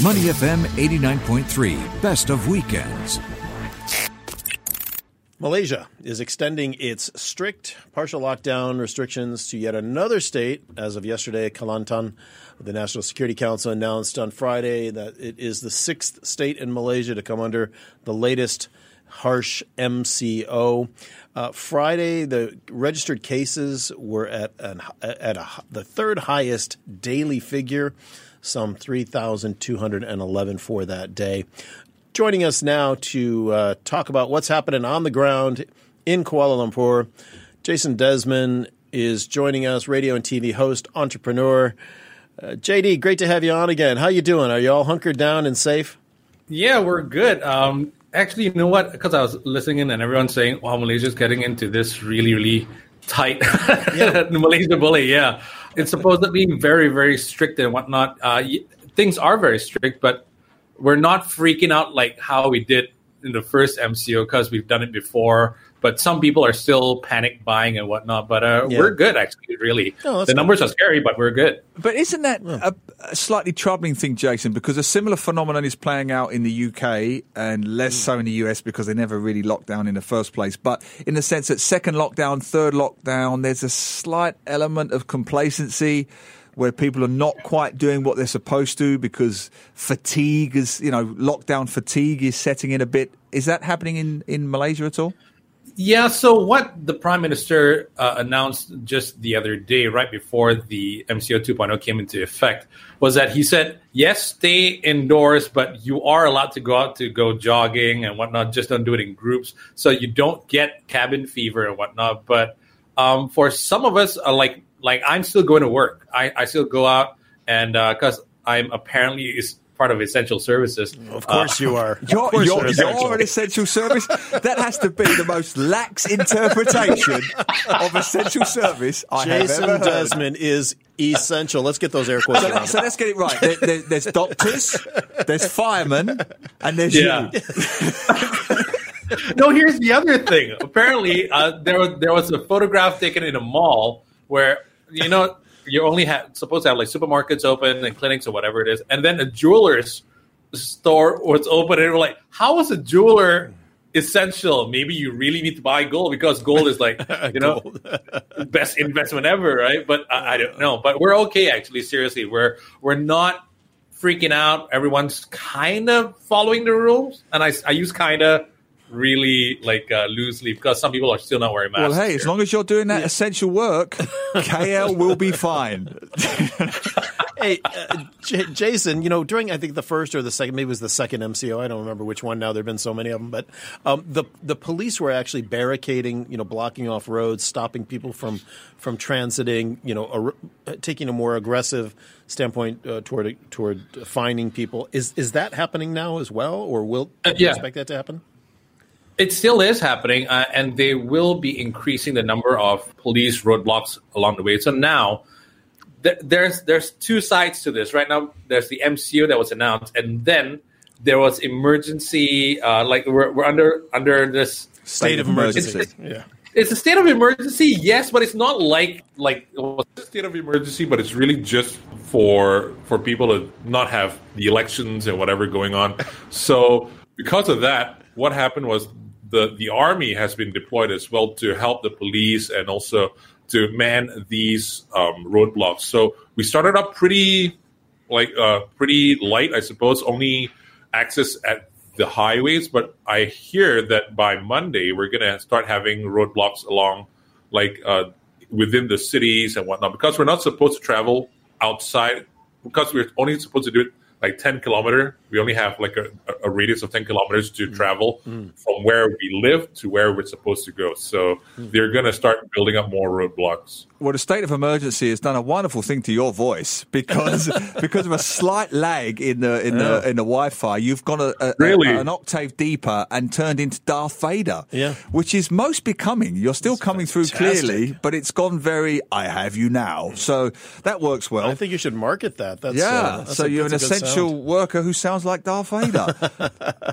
Money FM 89.3, best of weekends. Malaysia is extending its strict partial lockdown restrictions to yet another state. As of yesterday, Kelantan, the National Security Council announced on Friday that it is the sixth state in Malaysia to come under the latest harsh MCO. Uh, Friday, the registered cases were at an, at a, the third highest daily figure, some 3,211 for that day. Joining us now to uh, talk about what's happening on the ground in Kuala Lumpur, Jason Desmond is joining us, radio and TV host, entrepreneur. Uh, JD, great to have you on again. How you doing? Are you all hunkered down and safe? Yeah, we're good. Um, actually, you know what? Because I was listening in and everyone's saying, "Wow, Malaysia's getting into this really, really tight yeah. Malaysia Boleh." Yeah, it's supposedly very, very strict and whatnot. Uh, things are very strict, but we're not freaking out like how we did in the first MCO because we've done it before. But some people are still panic buying and whatnot. But uh, yeah. we're good, actually. Really, oh, the numbers good. are scary, but we're good. But isn't that a, a, slightly troubling thing, Jason? Because a similar phenomenon is playing out in the UK and less mm. so in the US because they never really locked down in the first place. But in the sense that second lockdown, third lockdown, there's a slight element of complacency where people are not quite doing what they're supposed to because fatigue is, you know, lockdown fatigue is setting in a bit. Is that happening in, in Malaysia at all? Yeah, so what the prime minister uh, announced just the other day, right before the MCO 2.0 came into effect, was that he said, yes, stay indoors, but you are allowed to go out to go jogging and whatnot. Just don't do it in groups, so you don't get cabin fever and whatnot. But um, for some of us, uh, like like I'm still going to work. I, I still go out and because uh, I'm apparently is part of essential services. Of course uh, you are. You're, you're, you're, you're, an essential service. that has to be the most lax interpretation of essential service I Jason have ever heard. Desmond is essential. Let's get those air quotes. So, so let's get it right. There, there, there's doctors, there's firemen, and there's yeah. you. no, here's the other thing. Apparently, uh, there was there was a photograph taken in a mall where you know, you only have supposed to have like supermarkets open and clinics or whatever it is, and then a jeweler's store was open, and we're like, how is a jeweler essential? Maybe you really need to buy gold because gold is like you know best investment ever, right? But I, I don't know. But we're okay actually. Seriously, we're we're not freaking out. Everyone's kind of following the rules, and I I use kind of really like uh, loosely because some people are still not wearing masks. Well, hey, here. as long as you're doing that yeah. essential work, KL will be fine. hey, uh, J- Jason, you know, during I think the first or the second, maybe it was the second MCO. I don't remember which one now. There've been so many of them, but um, the the police were actually barricading, you know, blocking off roads, stopping people from from transiting, you know, a, taking a more aggressive standpoint uh, toward toward finding people. Is is that happening now as well, or will uh, yeah. you expect that to happen? It still is happening, uh, and they will be increasing the number of police roadblocks along the way. So now th- there's there's two sides to this. Right now, there's the MCO that was announced, and then there was emergency. Uh, like we're, we're under under this state of emergency. It's, yeah. It's a state of emergency, yes, but it's not like like a state of emergency, but it's really just for for people to not have the elections and whatever going on. So because of that, what happened was the the army has been deployed as well to help the police and also to man these um, roadblocks. So we started up pretty like uh, pretty light, I suppose, only access at the highways. But I hear that by Monday we're gonna start having roadblocks along like uh, within the cities and whatnot because we're not supposed to travel outside because we're only supposed to do it like 10 kilometer we only have like a, a radius of 10 kilometers to mm. travel mm. from where we live to where we're supposed to go so mm. they're going to start building up more roadblocks well the state of emergency has done a wonderful thing to your voice because because of a slight lag in the in yeah. the in the wi-fi you've gone a, a, really? a, an octave deeper and turned into darth vader yeah which is most becoming you're still it's coming fantastic. through clearly but it's gone very i have you now so that works well i think you should market that that's yeah uh, that's so you're an essential sound. worker who sounds like Darth Vader.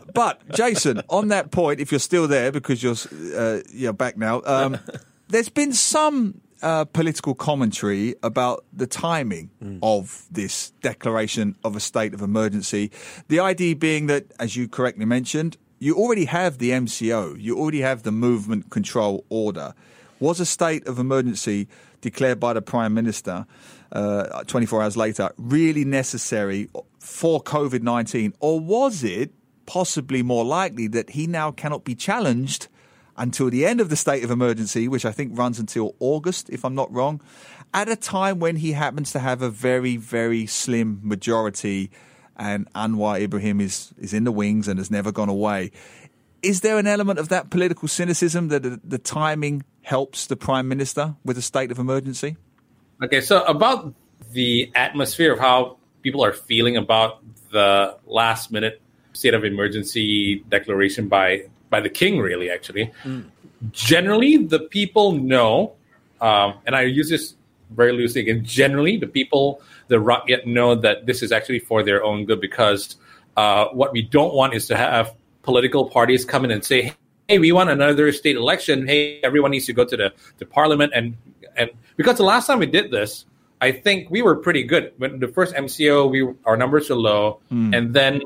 but Jason, on that point, if you're still there because you're uh, you're back now, um, there's been some uh, political commentary about the timing Mm. of this declaration of a state of emergency. The idea being that, as you correctly mentioned, you already have the MCO, you already have the movement control order. Was a state of emergency declared by the Prime Minister uh, 24 hours later really necessary for COVID 19, or was it possibly more likely that he now cannot be challenged until the end of the state of emergency, which I think runs until August, if I'm not wrong, at a time when he happens to have a very, very slim majority and Anwar Ibrahim is, is in the wings and has never gone away. Is there an element of that political cynicism that the, the timing helps the Prime Minister with a state of emergency? Okay, so about the atmosphere of how people are feeling about the last minute state of emergency declaration by by the king, really, actually. Generally, the people know, um, and I use this very loosely again. Generally, the people, the Rakyat know that this is actually for their own good because uh, what we don't want is to have political parties come in and say, "Hey, we want another state election. Hey, everyone needs to go to the to parliament." And and because the last time we did this, I think we were pretty good. When the first MCO, we our numbers were low, hmm. and then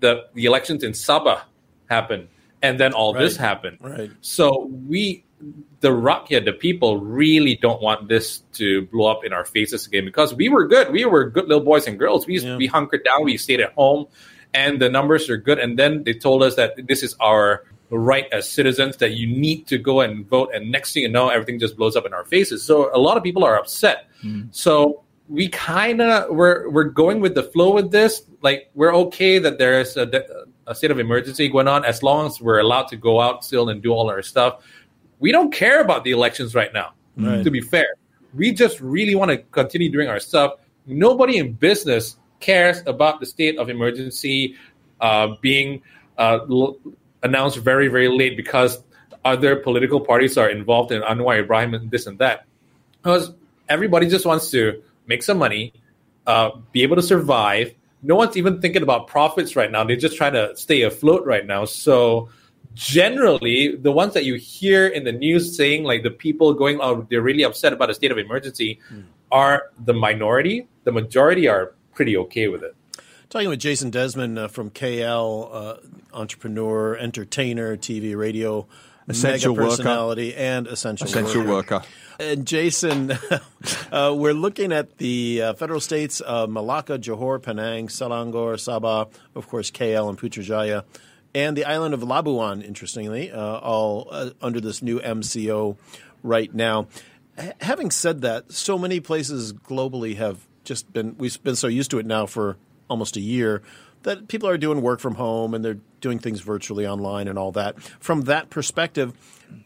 the the elections in Sabah happened, and then all this happened. Right. So we, the Rakyat, the people, really don't want this to blow up in our faces again because we were good. We were good little boys and girls. We Yeah. we hunkered down. We stayed at home, and the numbers are good. And then they told us that this is our right as citizens that you need to go and vote. And next thing you know, everything just blows up in our faces. So a lot of people are upset. So we kind of we're we're going with the flow with this. Like we're okay that there's a, a state of emergency going on as long as we're allowed to go out still and do all our stuff. We don't care about the elections right now. Right. To be fair, we just really want to continue doing our stuff. Nobody in business cares about the state of emergency uh, being uh, l- announced very very late because other political parties are involved in Anwar Ibrahim and this and that because everybody just wants to make some money, uh, be able to survive. No one's even thinking about profits right now. They're just trying to stay afloat right now. So generally, the ones that you hear in the news saying like the people going out, they're really upset about a state of emergency, are the minority. The majority are pretty okay with it. Talking with Jason Desmond uh, from KL, uh, entrepreneur, entertainer, TV, radio, Essential mega worker. personality, and essential, Essential worker. And Jason, uh, we're looking at the uh, federal states of Malacca, Johor, Penang, Selangor, Sabah, of course, KL and Putrajaya, and the island of Labuan, interestingly, uh, all uh, under this new MCO right now. H- having said that, so many places globally have just been, we've been so used to it now for almost a year that people are doing work from home and they're doing things virtually online and all that. From that perspective,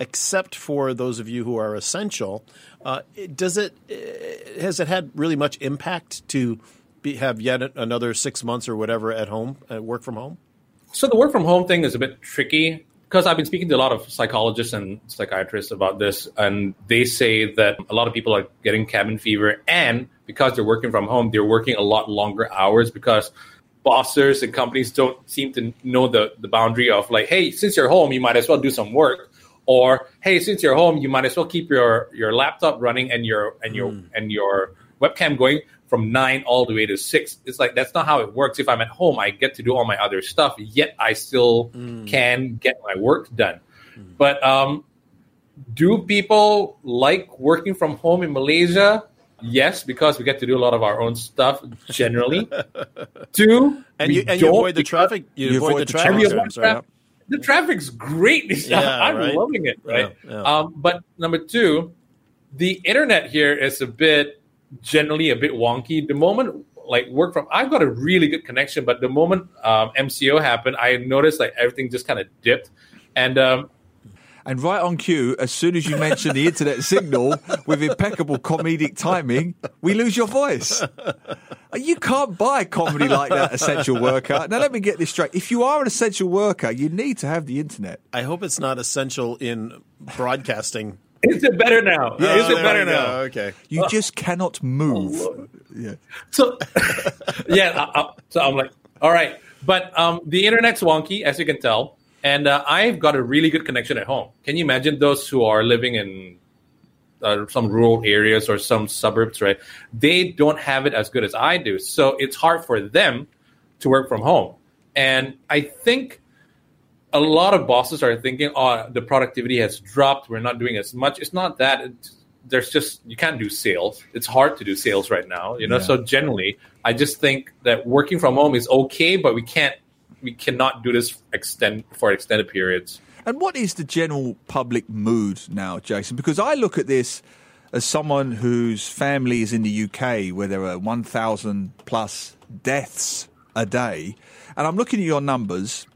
except for those of you who are essential, uh, does it uh, has it had really much impact to be, have yet another six months or whatever at home, uh, work from home? So the work from home thing is a bit tricky because I've been speaking to a lot of psychologists and psychiatrists about this, and they say that a lot of people are getting cabin fever, and because they're working from home, they're working a lot longer hours because bosses and companies don't seem to know the, the boundary of like, hey, since you're home, you might as well do some work, or hey, since you're home, you might as well keep your your laptop running and your and your hmm. and your webcam going from nine all the way to six. It's like that's not how it works. If I'm at home, I get to do all my other stuff, yet I still hmm. can get my work done. Hmm. But um, do people like working from home in Malaysia? Yes, because we get to do a lot of our own stuff generally. Two, And you and you avoid the traffic. You, You avoid, avoid the the traffic. and we traffic avoid jams, jams, right? tra- The traffic's great. Yeah, I'm right? loving it. Right. Yeah, yeah. Um, but number two, the internet here is a bit generally a bit wonky. The moment like work from, I've got a really good connection, but the moment um, MCO happened, I noticed like everything just kind of dipped, and um, And right on cue, as soon as you mention the internet signal with impeccable comedic timing, we lose your voice. You can't buy comedy like that, essential worker. Now, let me get this straight. If you are an essential worker, you need to have the internet. I hope it's not essential in broadcasting. is it better now? is Oh, it better now? Okay. You just cannot move. Yeah. So, yeah, I, I, so I'm like, all right, but um, the internet's wonky, as you can tell, and uh, I've got a really good connection at home. Can you imagine those who are living in uh, some rural areas or some suburbs, right? They don't have it as good as I do, so it's hard for them to work from home. And I think a lot of bosses are thinking, "Oh, the productivity has dropped. We're not doing as much." It's not that. It's, there's just you can't do sales. It's hard to do sales right now, you know. Yeah. So generally, I just think that working from home is okay, but we can't we cannot do this extend for extended periods. And what is the general public mood now, Jason? Because I look at this as someone whose family is in the UK where there are 1,000 plus deaths a day. And I'm looking at your numbers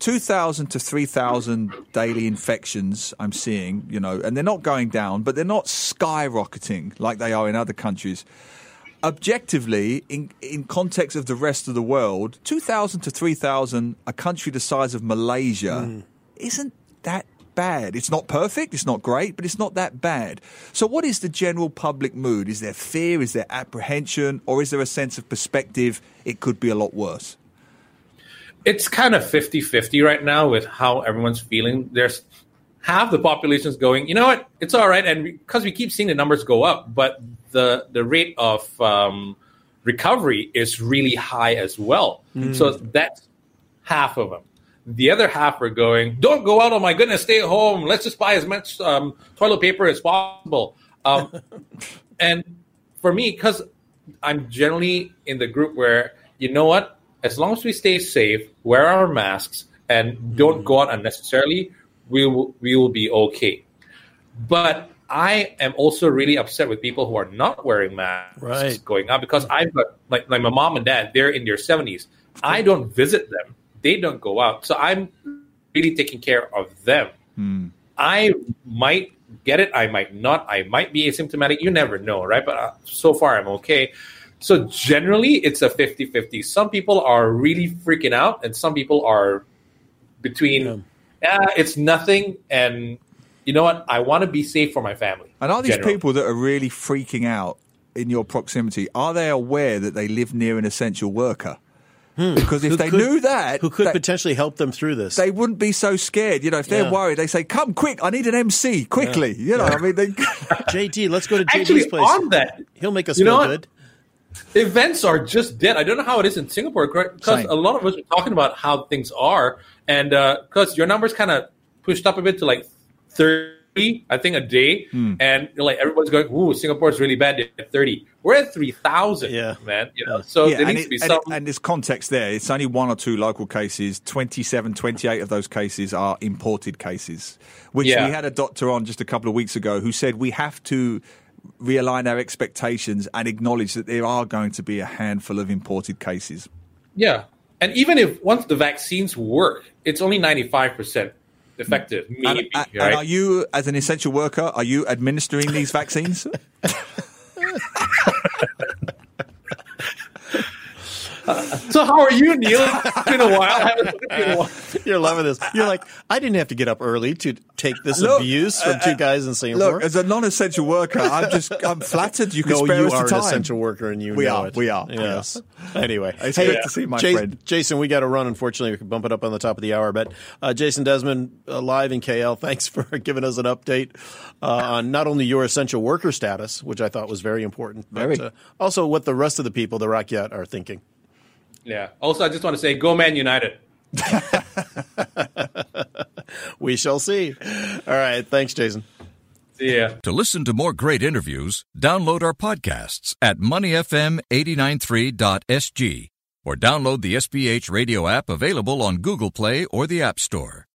2,000 to 3,000 daily infections I'm seeing, you know, and they're not going down, but they're not skyrocketing like they are in other countries objectively, in in context of the rest of the world, two thousand to three thousand, a country the size of Malaysia, hmm. isn't that bad. It's not perfect, it's not great, but it's not that bad. So, what is the general public mood? Is there fear? Is there apprehension? Or is there a sense of perspective? It could be a lot worse. It's kind of 50-50 right now with how everyone's feeling. There's half the population's going, you know what, it's all right, and because we keep seeing the numbers go up, but the the rate of um, recovery is really high as well. So that's half of them. The other half are going, don't go out. Oh my goodness, stay home. Let's just buy as much um, toilet paper as possible. Um, and for me, because I'm generally in the group where you know what, as long as we stay safe, wear our masks, and don't go out unnecessarily, we will we will be okay. But I am also really upset with people who are not wearing masks Right. going out because I've got like like my mom and dad, they're in their seventies. I don't visit them; they don't go out, so I'm really taking care of them. I might get it, I might not, I might be asymptomatic. You never know, right? But uh, so far, I'm okay. So generally, it's a 50 50. Some people are really freaking out, and some people are between, yeah, it's nothing, and you know what? I want to be safe for my family. And are these generally. people that are really freaking out in your proximity, are they aware that they live near an essential worker? Hmm. Because if Who they could- knew that, Who could that- potentially help them through this? they wouldn't be so scared. You know, if they're Yeah. worried, they say, "Come quick! I need an MC quickly." You know, I mean, they, JD, let's go to JD's Actually, place. on that, He'll make us you feel what? good. events are just dead. I don't know how it is in Singapore because a lot of us are talking about how things are, and because your numbers kind of pushed up a bit to like thirty, I think a day, Hmm. and like everybody's going, "Ooh, Singapore's really bad at 30. We're at three thousand, Yeah. man. You know, so yeah, there needs it- to be and, it- and there's context there. It's only one or two local cases. 27, 28 of those cases are imported cases, which Yeah. we had a doctor on just a couple of weeks ago who said we have to realign our expectations and acknowledge that there are going to be a handful of imported cases. yeah, and even if once the vaccines work, it's only ninety five percent effective. And, Maybe, and- uh, and right? are you, as an essential worker, are you administering these vaccines? Uh, so how are you, Neil? It's been a while. I haven't spoken to you in a while. You're loving this. You're like, I didn't have to get up early to take this Look, abuse from uh, two uh, guys in Singapore. Look, as a non-essential worker, I'm just I'm flattered you can no, spare you us are the an essential worker, and you We know are, it. we are, Yes. yes. Anyway, It's great to see my Ja- friend. Jason, we got to run. Unfortunately, we could bump it up on the top of the hour. But uh, Jason Desmond, uh, live in KL. Thanks for giving us an update uh, on not only your essential worker status, which I thought was very important, but Very. uh, also what the rest of the people, the Rakyat, are thinking. Yeah. Also, I just want to say, go Man United. We shall see. All right. Thanks, Jason. See ya. To listen to more great interviews, download our podcasts at moneyfm893.sg or download the SPH radio app available on Google Play or the App Store.